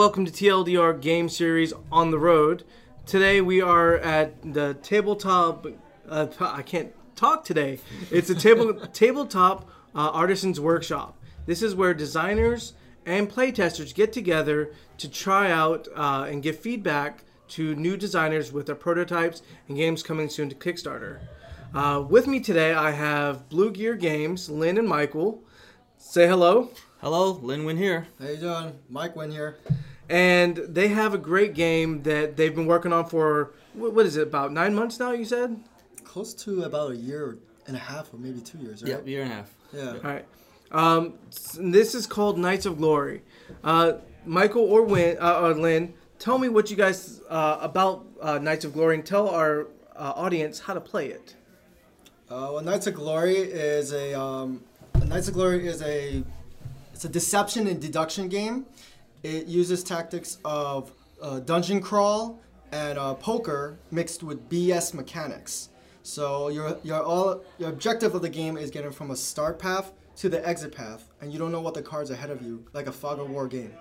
welcome to TLDR Game Series on the Road. Today we are at the tabletop. Uh, I can't talk today. It's a table tabletop uh, artisans workshop. This is where designers and playtesters get together to try out uh, and give feedback to new designers with their prototypes and games coming soon to Kickstarter. Uh, with me today, I have Blue Gear Games, Lynn and Michael. Say hello. Hello, Lin Win here. How you doing? Mike Win here. And they have a great game that they've been working on for what is it about nine months now? You said. Close to about a year and a half, or maybe two years, right? Yep, year and a half. Yeah. All right. Um, this is called Knights of Glory. Uh, Michael or Win, uh, or Lynn, tell me what you guys uh, about uh, Knights of Glory and tell our uh, audience how to play it. Uh, well, Knights of Glory is a um, Knights of Glory is a it's a deception and deduction game. It uses tactics of uh, dungeon crawl and uh, poker mixed with BS mechanics. So your your all your objective of the game is getting from a start path to the exit path, and you don't know what the cards ahead of you, like a fog of war game.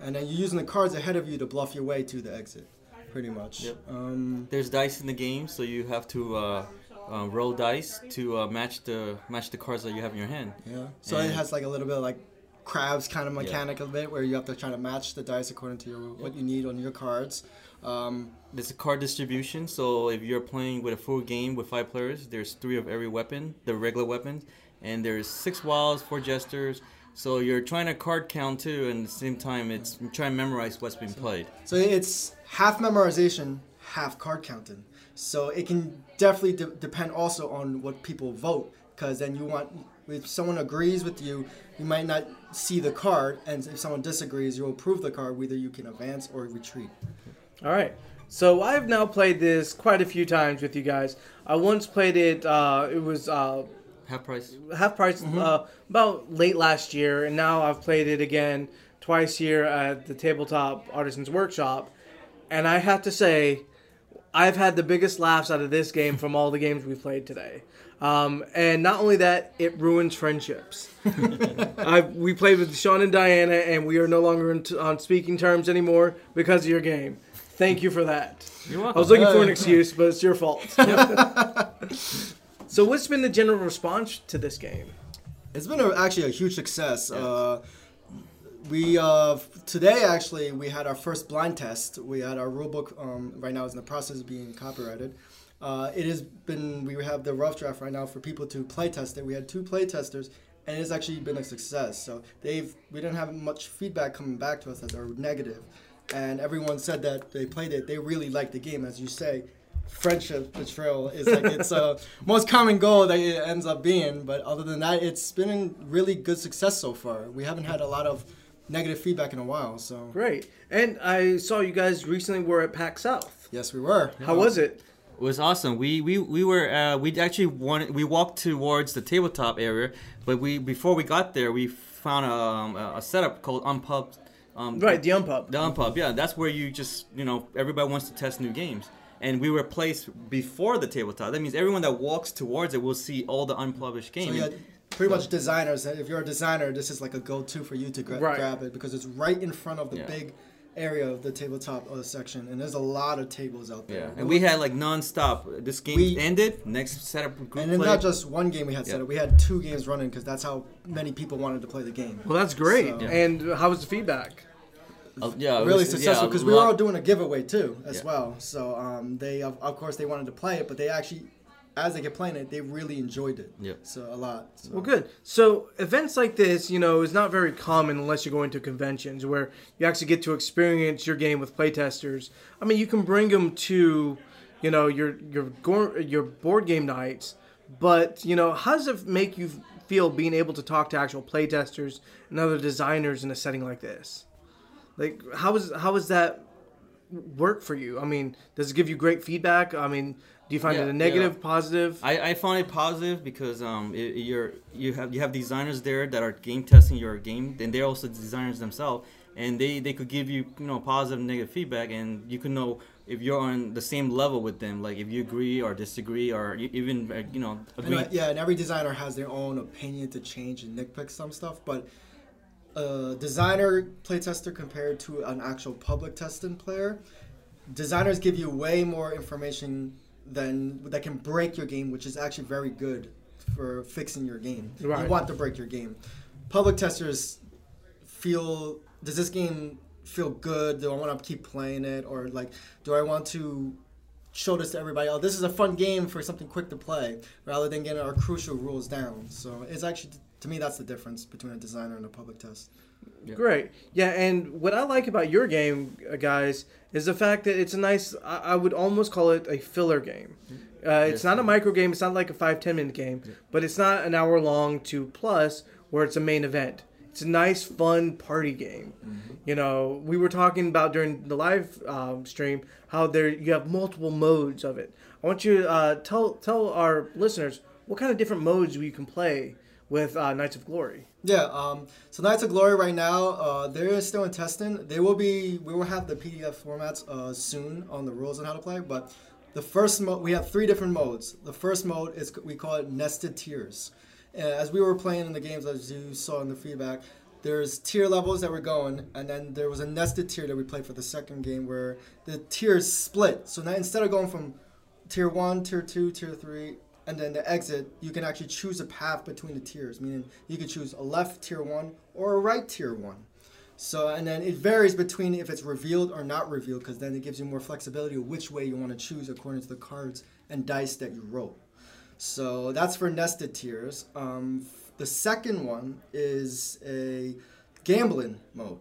And then you're using the cards ahead of you to bluff your way to the exit, pretty much. Yep. Um, There's dice in the game, so you have to uh, uh, roll dice to uh, match the match the cards that you have in your hand. Yeah. So it has like a little bit of like craps kind of mechanic of it where you have to try to match the dice according to your, what you need on your cards. Um, There's a card distribution, so if you're playing with a full game with five players, there's three of every weapon, the regular weapons, and there's six walls, four jesters. So you're trying to card count too, and at the same time, it's trying to memorize what's been played. so it's half memorization, half card counting. So it can definitely de- depend also on what people vote because then you want if someone agrees with you, you might not see the card, and if someone disagrees, you'll approve the card. Whether you can advance or retreat. All right. So I've now played this quite a few times with you guys. I once played it. Uh, it was uh, Half price. half price uh, about late last year, and now I've played it again twice here at the Tabletop Artisans Workshop. And I have to say, I've had the biggest laughs out of this game from all the games we've played today. Um, and not only that, it ruins friendships. I, we played with Sean and Diana, and we are no longer t- on speaking terms anymore because of your game. Thank you for that. You're I was looking for an excuse, but it's your fault. so, what's been the general response to this game? It's been a, actually a huge success. Uh, we uh, today actually we had our first blind test. We had our rulebook um, right now is in the process of being copyrighted. Uh, it has been we have the rough draft right now for people to play test it. We had two play testers, and it's actually been a success. So they've we didn't have much feedback coming back to us that are negative, and everyone said that they played it. They really liked the game, as you say. Friendship betrayal is like it's a most common goal that it ends up being. But other than that, it's been a really good success so far. We haven't had a lot of negative feedback in a while. So Great. And I saw you guys recently were at PAX South. yes, we were. How was it? It was awesome. We we we were uh, we actually wanted we walked towards the tabletop area, but we before we got there we found um, a, a setup called Unpub. Um, Right, the Unpub. The Unpub, yeah, that's where you just you know everybody wants to test new games, and we were placed before the tabletop. That means everyone that walks towards it will see all the unpublished So games. yeah, pretty much designers. If you're a designer, this is like a go-to for you to gra- Right. grab it because it's right in front of the Yeah. big area of the tabletop uh, section, and there's a lot of tables out there. yeah, and we had like non-stop. This game We- ended. Next setup group And then play. not just one game we had set Yeah. up. We had two games running because that's how many people wanted to play the game. Well, that's great. So- And how was the feedback? Uh, yeah, really was- successful yeah, because we were all doing a giveaway too as Yeah. well. So um, they of, of course they wanted to play it, but they actually, as they kept playing it, they really enjoyed it. Yeah. So a lot. So. Well, good. So events like this, you know, is not very common unless you're going to conventions where you actually get to experience your game with playtesters. I mean, you can bring them to, you know, your your your board game nights, but you know, how does it make you feel being able to talk to actual playtesters and other designers in a setting like this? Like, how is how is that work for you? I mean, does it give you great feedback? I mean, do you find Yeah, it a negative, yeah. positive? I, I found it positive because um it, you're you have you have designers there that are game testing your game and they're also designers themselves and they, they could give you you know positive and negative feedback and you can know if you're on the same level with them like if you agree or disagree or you, even uh, you know And, uh, yeah, and every designer has their own opinion to change and nitpick some stuff, but a designer playtester compared to an actual public testing player, designers give you way more information than that can break your game, which is actually very good for fixing your game. Right. You want to break your game. Public testers feel does this game feel good? Do I want to keep playing it, or like do I want to show this to everybody? Oh, this is a fun game for something quick to play, rather than getting our crucial rules down. So it's actually to me that's the difference between a designer and a public test. Yeah. Great. Yeah, and what I like about your game, uh, guys, is the fact that it's a nice. I, I would almost call it a filler game. Uh, it's Yes. not a micro game. It's not like a five ten minute game, but it's not an hour long to plus where it's a main event. It's a nice, fun party game. You know, we were talking about during the live um, stream how there you have multiple modes of it. I want you to uh, tell tell our listeners what kind of different modes you can play with uh, Knights of Glory. Yeah. Um, so Knights of Glory right now, uh, they're still in testing. They will be. We will have the PDF formats uh, soon on the rules and how to play. But the first mode, we have three different modes. The first mode is we call it nested tiers. Uh, as we were playing in the games, as you saw in the feedback, there's tier levels that were going, and then there was a nested tier that we played for the second game where the tiers split. So now instead of going from tier one, tier two, tier three, and then the exit, you can actually choose a path between the tiers, meaning you could choose a left tier one or a right tier one. So, and then it varies between if it's revealed or not revealed, because then it gives you more flexibility of which way you want to choose according to the cards and dice that you roll. So that's for nested tiers. Um, the second one is a gambling mode.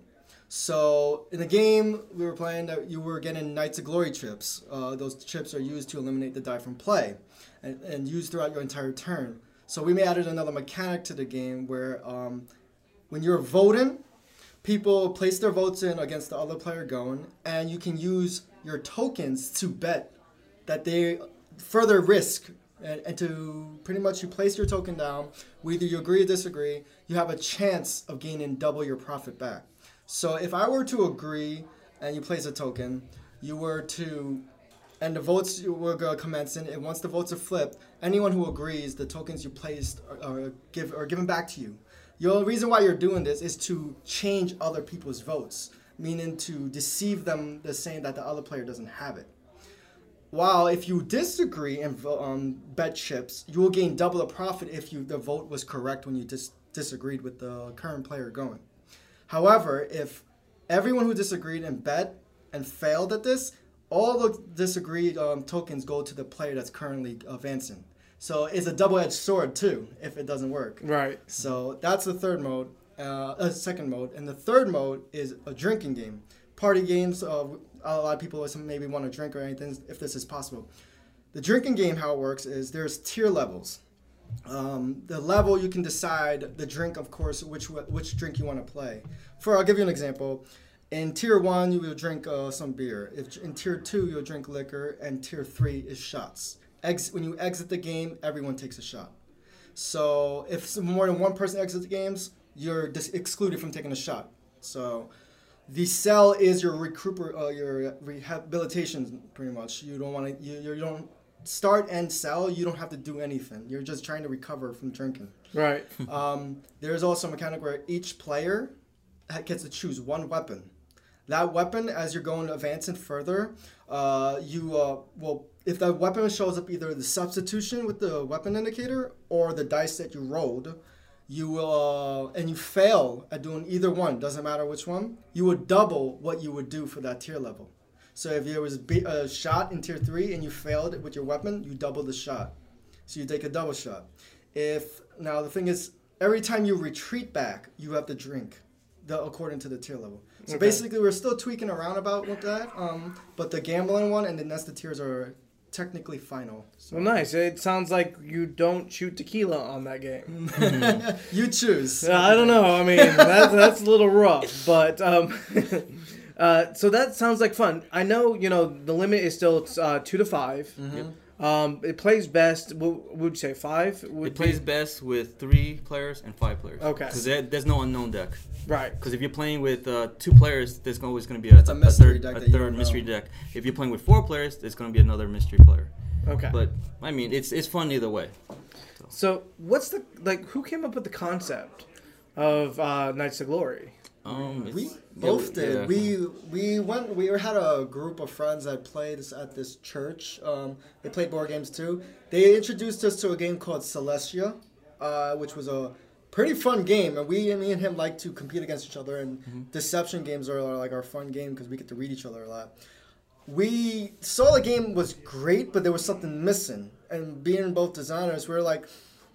So in the game we were playing, that you were getting Knights of Glory chips. Uh, those chips are used to eliminate the die from play, and, and used throughout your entire turn. So we may added another mechanic to the game where um, when you're voting, people place their votes in against the other player going, and you can use your tokens to bet that they further risk and, and to pretty much you place your token down whether you agree or disagree you have a chance of gaining double your profit back so if i were to agree and you place a token you were to and the votes to commence in and once the votes are flipped anyone who agrees the tokens you placed are, are, give, are given back to you the reason why you're doing this is to change other people's votes meaning to deceive them the saying that the other player doesn't have it while if you disagree and um, bet chips, you will gain double the profit if you the vote was correct when you dis- disagreed with the current player going. However, if everyone who disagreed and bet and failed at this, all the disagreed um, tokens go to the player that's currently advancing. So it's a double-edged sword too if it doesn't work. Right. So that's the third mode, uh, uh, second mode, and the third mode is a drinking game. Party games. Uh, a lot of people maybe want to drink or anything if this is possible. The drinking game, how it works is there's tier levels. Um, the level you can decide the drink, of course, which which drink you want to play. For I'll give you an example. In tier one, you will drink uh, some beer. If in tier two, you'll drink liquor, and tier three is shots. Ex- when you exit the game, everyone takes a shot. So if more than one person exits the games, you're dis- excluded from taking a shot. So the cell is your recuper, uh, your rehabilitation, pretty much. You don't want to, you, you don't start and sell. You don't have to do anything. You're just trying to recover from drinking. Right. Um, there's also a mechanic where each player gets to choose one weapon. That weapon, as you're going advancing further, uh, you uh, well, if the weapon shows up either the substitution with the weapon indicator or the dice that you rolled, you will uh, and you fail at doing either one. Doesn't matter which one. You would double what you would do for that tier level. So if there was a shot in tier three and you failed with your weapon, you double the shot. So you take a double shot. If now the thing is, every time you retreat back, you have to drink, the according to the tier level. So Okay. basically, we're still tweaking around about with that. Um, but the gambling one and the nested tiers are technically final. So Well, nice. It sounds like you don't shoot tequila on that game. you choose. Uh, I don't know. I mean, that's that's a little rough, but um, uh, so that sounds like fun. I know you know the limit is still uh, two to 5 Um, it plays best. What would you say five? Would It plays be- best with three players and five players. Okay. Because there, there's no unknown deck. right. Because if you're playing with uh, two players, there's always going to be a, It's a mystery third, deck a third don't know. mystery deck. If you're playing with four players, there's going to be another mystery player. Okay. But I mean, it's it's fun either way. so what's the like? Who came up with the concept of uh, Knights of Glory. Um, We both yeah, did. yeah. We we went. We had a group of friends that played at this church. Um, they played board games too. They introduced us to a game called Celestia, uh, which was a pretty fun game. And we, me and him, like to compete against each other. And Mm-hmm. deception games are like our fun game because we get to read each other a lot. We saw the game was great, but there was something missing. And being both designers, we were like.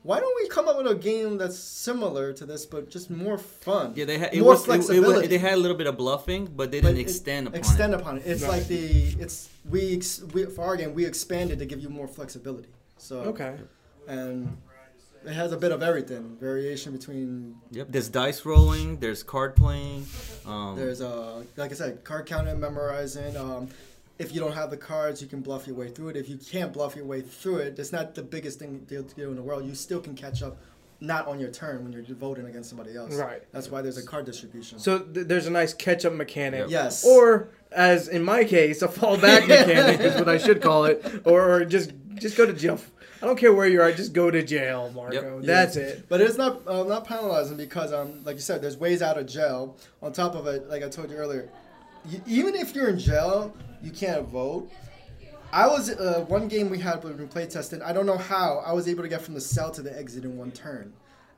Why don't we come up with a game that's similar to this, but just more fun? Yeah, they had it more was, it- it was- flexibility. they had a little bit of bluffing, but they didn't it- extend upon extend it. upon it. It's Right. like the it's we, ex, we for our game we expanded to give you more flexibility. So Okay. and it has a bit of everything variation between Yep. There's dice rolling. There's card playing. Um, there's uh like I said card counting memorizing. Um, if you don't have the cards, you can bluff your way through it. If you can't bluff your way through it, it's not the biggest thing deal to do in the world. You still can catch up, not on your turn when you're voting against somebody else. Right. That's why there's a card distribution. So th- there's a nice catch-up mechanic. Yep. Yes. Or, as in my case, a fallback mechanic is what I should call it. Or, or just just go to jail. I don't care where you are. Just go to jail, Marco. Yep. That's it. But it's not uh, not penalizing because um like you said, there's ways out of jail. On top of it, like I told you earlier, y even if you're in jail, you can't vote. I was uh, one game we had when we play tested. I don't know how I was able to get from the cell to the exit in one turn.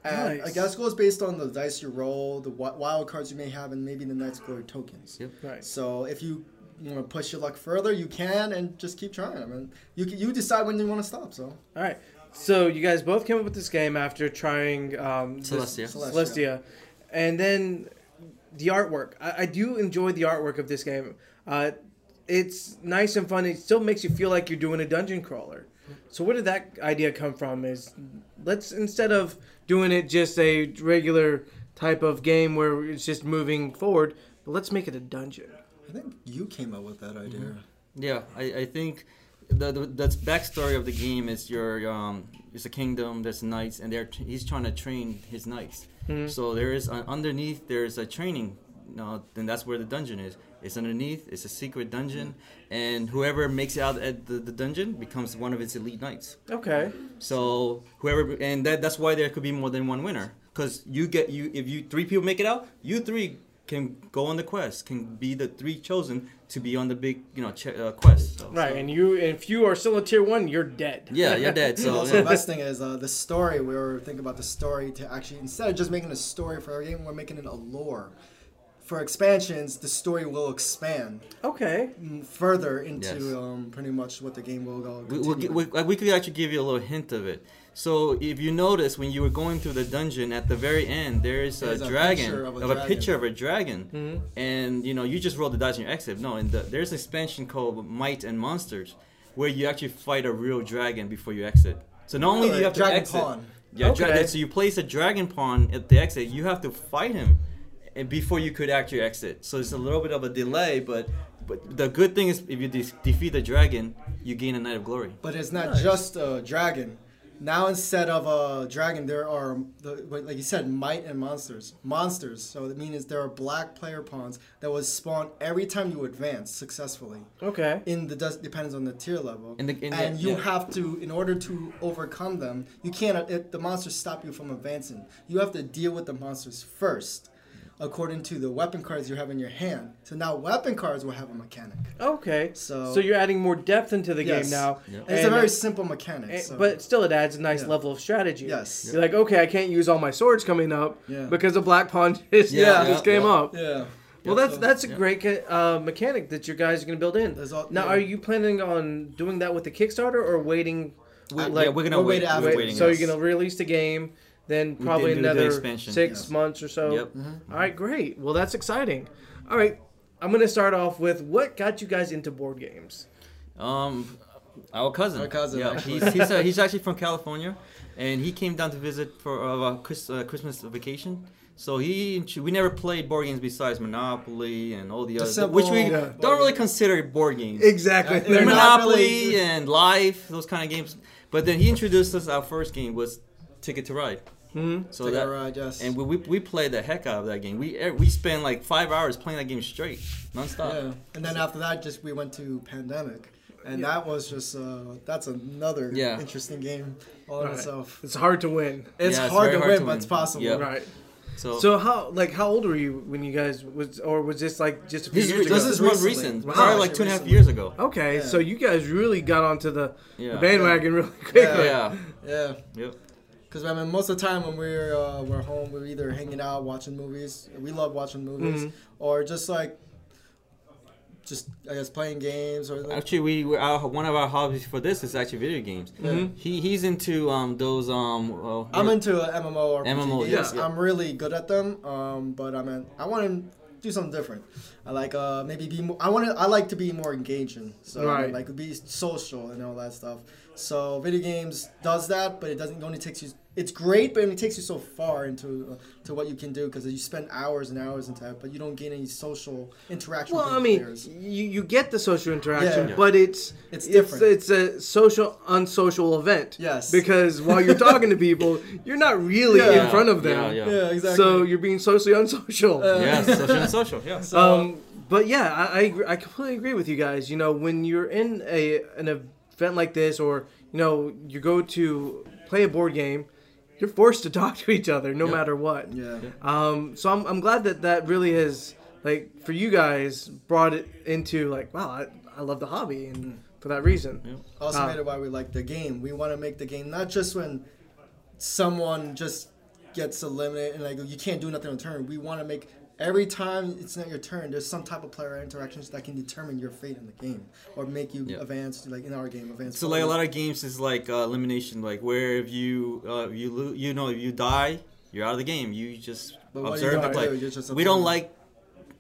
And Nice. I guess it goes based on the dice you roll, the wild cards you may have, and maybe the Knight's Glory tokens. Yep. Right. So if you want to push your luck further, you can, and just keep trying. I mean, you you decide when you want to stop. So All right. So you guys both came up with this game after trying um, this- Celestia. Celestia. Celestia, and then the artwork. I, I do enjoy the artwork of this game. Uh, it's nice and fun. It still makes you feel like you're doing a dungeon crawler. So where did that idea come from? Is let's instead of doing it just a regular type of game where it's just moving forward, but let's make it a dungeon. I think you came up with that idea. Yeah, I, I think the, the that's backstory of the game is your um it's a kingdom, there's knights, and they're he's trying to train his knights. So there is uh, underneath there's a training, uh, then that's where the dungeon is. It's underneath. It's a secret dungeon, and whoever makes it out at the, the dungeon becomes one of its elite knights. Okay. So whoever and that that's why there could be more than one winner because you get you if you three people make it out, you three can go on the quest, can be the three chosen to be on the big you know ch- uh, quest. So, Right, and you if you are still a tier one, you're dead. yeah, you're dead. So also, yeah. the best thing is uh, the story. We were thinking about the story to actually instead of just making a story for our game, we're making it a lore. For expansions, the story will expand Okay. mm, further into Yes. um, pretty much what the game will go. we, we'll, we, we could actually give you a little hint of it. So if you notice when you were going through the dungeon at the very end, there is a There's a dragon picture of a a dragon. picture of a dragon, and you know you just roll the dice and you exit. No, and the, there's an expansion called Might and Monsters, where you actually fight a real dragon before you exit. So not only do you have to Dragon exit, pawn. yeah, dra- Okay. so you place a dragon pawn at the exit. You have to fight him, and before you could actually exit. So it's a little bit of a delay, but but the good thing is if you de- defeat the dragon, you gain a Knight of Glory. But it's not just a dragon. Now instead of a dragon, there are the like you said, might and monsters. Monsters. So it means there are black player pawns that will spawn every time you advance successfully. Okay. In the does depends on the tier level. In the- in the- and you yeah. have to, in order to overcome them, you can't. It, the monsters stop you from advancing. You have to deal with the monsters first, according to the weapon cards you have in your hand. So now weapon cards will have a mechanic. Okay. So- so you're adding more depth into the Yes. game now. Yep. And it's a very simple mechanic. and- so- But still, it adds a nice Yeah. level of strategy. Yes. You're like, okay, I can't use all my swords coming up Yeah. because a black pawn just, Yeah. just came yeah. up. yeah. Well, that's so- that's a great uh, mechanic that your guys are gonna build in. All- now, yeah. are you planning on doing that with the Kickstarter or waiting? We, Uh, yeah, we're gonna we'll wait. wait wait- waiting. so yes. you're gonna release the game, then probably did the another expansion. six Yes. months or so. Yep. All right, great. Well, that's exciting. All right, I'm gonna start off with what got you guys into board games. Um, our cousin. Our cousin, Yeah, actually. he's he's, uh, he's actually from California, and he came down to visit for uh, Chris, uh, Christmas vacation. So he we never played board games besides Monopoly and all the other, simple which we Yeah. don't really consider board games. Exactly. Uh, they're not Monopoly really- and Life, those kind of games. But then he introduced us. Our first game was Ticket to Ride. Mhm. So Take a that ride, yes. and we, we we played the heck out of that game. We eh, we spent like five hours playing that game straight, nonstop. yeah. And then after that, just we went to pandemic, and that was just uh, that's another Yeah. interesting game all in itself. It's hard to win. It's Yeah, it's hard very to hard win, to but it's possible. Yep. Right. So, So how like how old were you when you guys was or was this like just a few this, years is, ago? this is more Recently. recent. Wow. Probably like two and a half years ago. Okay, Yeah. so you guys really got onto the, Yeah. the bandwagon really quickly. Yeah. Yeah. Yep. Because I mean, most of the time when we're uh, we're home, we're either hanging out, watching movies. We love watching movies, Mhm. or just like, just I guess playing games or. Like, Actually, we we- our, one of our hobbies for this is actually video games. Mhm. He he's into um those um. Well, I'm into uh, MMO or MMO, Yes, yeah. I'm really good at them. Um, but I mean, I want to do something different. I like uh maybe be more. I want to. I like to be more engaging. So Right. like be social and all that stuff. So video games does that, but it doesn't. It only takes you. It's great, but it only takes you so far into uh, to what you can do because you spend hours and hours into that, but you don't gain any social interaction. Well, with I mean, players. you, you get the social interaction, Yeah. but it's It's it's, different. it's a social unsocial event. Yes. Because while you're talking to people, you're not really Yeah. in front of them. Yeah, yeah. yeah, exactly. So you're being socially unsocial. Uh, yeah, social and social. Yeah. So, um, but yeah, I, I agree- I completely agree with you guys. You know, when you're in a an event like this, or you know, you go to play a board game, you're forced to talk to each other no Yep. matter what. yeah. Um, so I'm, I'm glad that that really has like for you guys brought it into like wow I, I love the hobby and for that reason. Also Ah. made it why we like the game. We want to make the game not just when someone just gets eliminated and like you can't do nothing on turn. We want to make every time it's not your turn, there's some type of player interactions that can determine your fate in the game or make you Yeah. advance. Like in our game, advance. So like a lot of games is like uh, elimination, like where if you uh, you lo- you know if you die, you're out of the game. You just But what are you observe the play. do? Just We don't like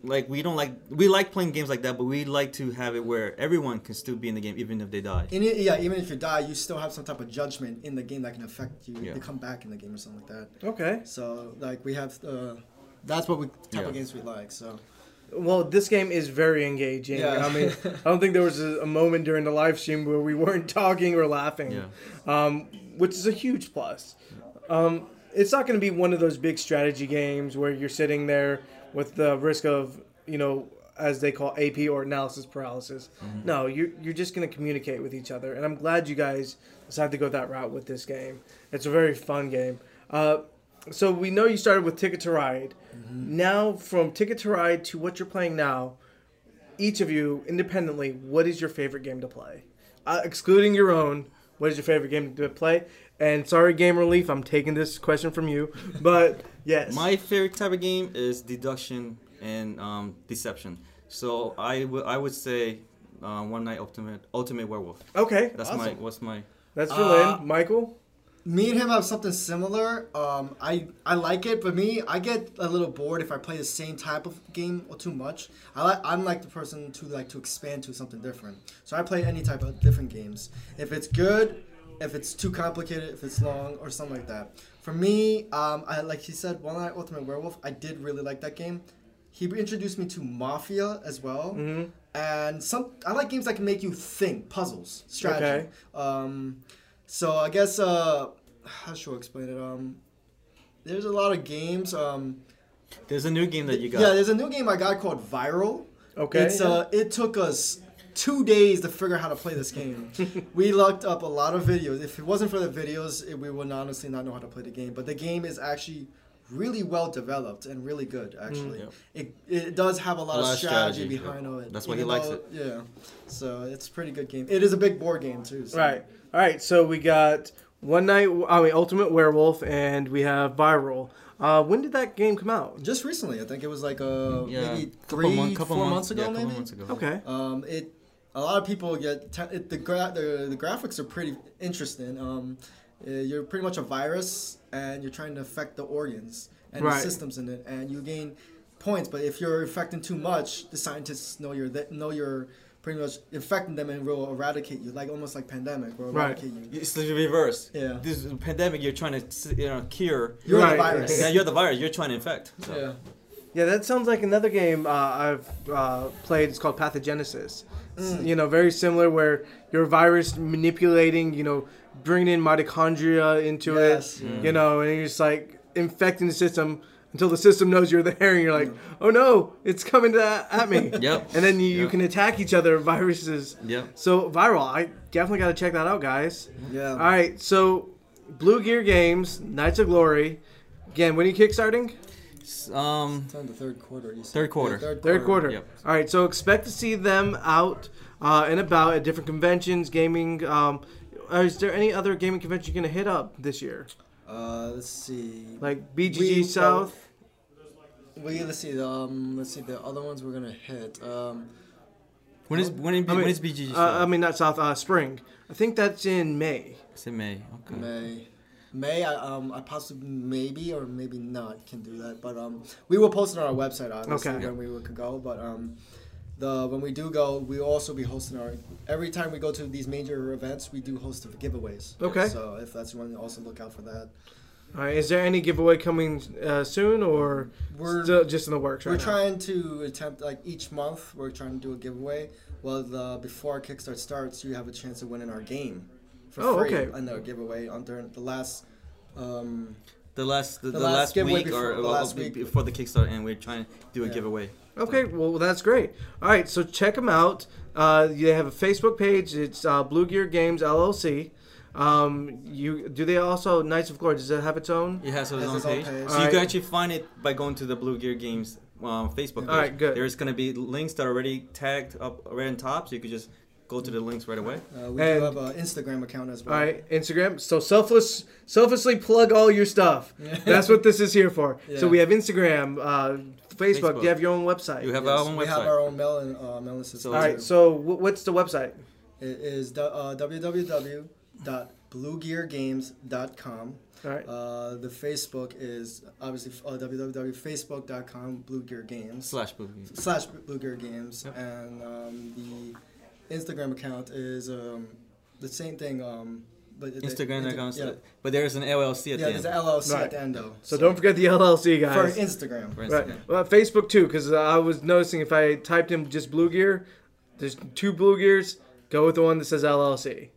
like we don't like we like playing games like that, but we like to have it where everyone can still be in the game even if they die. In it, yeah, even if you die, you still have some type of judgment in the game that can affect you Yeah. to come back in the game or something like that. Okay. So like we have, uh, that's what we type Yeah. of games we like. So Well, this game is very engaging. Yeah. I mean, I don't think there was a, a moment during the live stream where we weren't talking or laughing, Yeah. um, which is a huge plus. Um, it's not going to be one of those big strategy games where you're sitting there with the risk of, you know, as they call AP or analysis paralysis. No, you're, you're just going to communicate with each other. And I'm glad you guys decided to go that route with this game. It's a very fun game. Uh, so we know you started with Ticket to Ride. Now, from Ticket to Ride to what you're playing now, each of you independently, what is your favorite game to play? Uh, excluding your own, what is your favorite game to play? And sorry, Game Relief, I'm taking this question from you, but yes, My favorite type of game is deduction and um, deception. So I would I would say uh, One Night Ultimate Ultimate Werewolf. okay, That's awesome. my what's my That's for Uh, Lynn, Michael. Me and him have something similar. Um, I I like it, but me, I get a little bored if I play the same type of game or too much. I like I'm like the person to like to expand to something different. So I play any type of different games. If it's good, if it's too complicated, if it's long or something like that. For me, um, I like he said, One Night Ultimate Werewolf. I did really like that game. He introduced me to Mafia as well, hmm and some I like games that can make you think, puzzles, strategy. Okay. Um, so I guess uh, how should I explain it? Um, there's a lot of games. Um, There's a new game that you got. yeah, there's a new game I got called Viral. Okay. It's uh, it took us two days to figure out how to play this game. we looked up a lot of videos. If it wasn't for the videos, it, we would honestly not know how to play the game. But the game is actually really well developed and really good. Actually, Yep. it, it does have a lot, A lot of of strategy, strategy, behind yeah. it. That's why he even likes it. Yeah, so it's a pretty good game. It is a big board game too. So. Right. All right. So we got One Night, I mean, Ultimate Werewolf, and we have Viral. Uh, when did that game come out? Just recently, I think it was like uh, yeah, maybe three, mon- couple four months, months ago, yeah, maybe. months ago. Okay. Um, it a lot of people get te- it, the, gra- the the graphics are pretty interesting. Um, uh, you're pretty much a virus, and you're trying to affect the organs and Right. the systems in it, and you gain points. But if you're affecting too much, the scientists know you're th- know you're pretty much infecting them and will eradicate you, like almost like pandemic, will Right. eradicate you. It's the reverse. Yeah. This pandemic, you're trying to you know cure. You're Right. the virus. Yeah, you're the virus. You're trying to infect. So. Yeah. Yeah, that sounds like another game uh, I've uh, played. It's called Pathogenesis. Mm. You know, very similar where you're virus manipulating, you know, bringing in mitochondria into Yes. it, Mm. you know, and you're just like infecting the system until the system knows you're there and you're like, oh no, it's coming to, at me. Yep. And then you, you can attack each other, viruses. Yep. So, Viral, I definitely got to check that out, guys. Yeah. All right, so Blue Gear Games, Knights of Glory. Again, when are you kickstarting? Um, It's on the third quarter. You. Third quarter. Yeah, Third quarter. Yep. All right, so expect to see them out uh, and about at different conventions, gaming. Um, uh, is there any other gaming convention you're gonna hit up this year? Uh, let's see. Like BGG We- South? We let's see. Um, let's see the other ones we're gonna hit. Um, when is when, is- I mean, when is BGG? Uh, I mean, not South. Uh, Spring. I think that's in May. it's in May. Okay. May. May I um I possibly maybe or maybe not can do that, but um we will post it on our website obviously Okay. when we could go. But um the when we do go, we will also be hosting our every time we go to these major events, we do host of giveaways. Okay. So if that's one, also look out for that. All right, is there any giveaway coming uh, soon, or We're still just in the works right we're now? trying to attempt like each month we're trying to do a giveaway. Well, the, before our Kickstart starts, you have a chance of winning our game for Oh, free okay. in the giveaway on during the last. Um, The last the, The the last last, week before- or the last week. before the Kickstarter, and we're trying to do a Yeah. giveaway. Okay, well that's great. All right, so check them out. Uh, they have a Facebook page. It's uh, Blue Gear Games LLC. Um, you do they also Knights of Glory? Does it have its own? It has its Has own its own page, page. so Alright. you can actually find it by going to the Blue Gear Games um, Facebook page. Alright, good. There's gonna be links that are already tagged up right on top, so you could just go to the links right away. uh, we And- do have an Instagram account as well. All right, Instagram. So selfless, selflessly plug all your stuff. Yeah. That's what this is here for. So we have Instagram, uh, Facebook. Facebook. You have your own website. You have Yes, our own we have our own mail and uh, mail system. So- all right. So wh- what's the website? It is uh, www.bluegeargames.com. All right. Uh, the Facebook is obviously uh, www.facebook.com Blue Gear Games Slash Blue Gear. slash Blue Gear Games, Yep. and um, the Instagram account is um, the same thing. Um, but Instagram it- account, yeah, but there's an LLC at yeah, the there's end. an LLC Right. at the end though. So don't forget the LLC, guys for. Instagram. For Right. Well, Facebook too, because I was noticing if I typed in just Blue Gear, there's two Blue Gears. Go with the one that says LLC.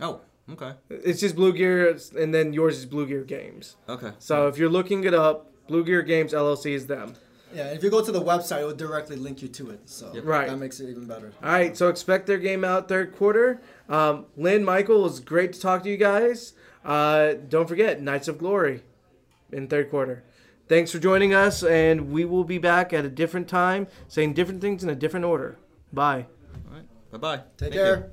Oh, okay, It's just Blue Gear, and then yours is Blue Gear Games. okay. So if you're looking it up, Blue Gear Games LLC is them. Yeah, if you go to the website, it will directly link you to it. So Yep. Right. that makes it even better. All right, so expect their game out third quarter. Um, Lynn, Michael, it was great to talk to you guys. Uh, don't forget Knights of Glory in third quarter. Thanks for joining us, and we will be back at a different time, saying different things in a different order. Bye. All right. Bye bye. Take care.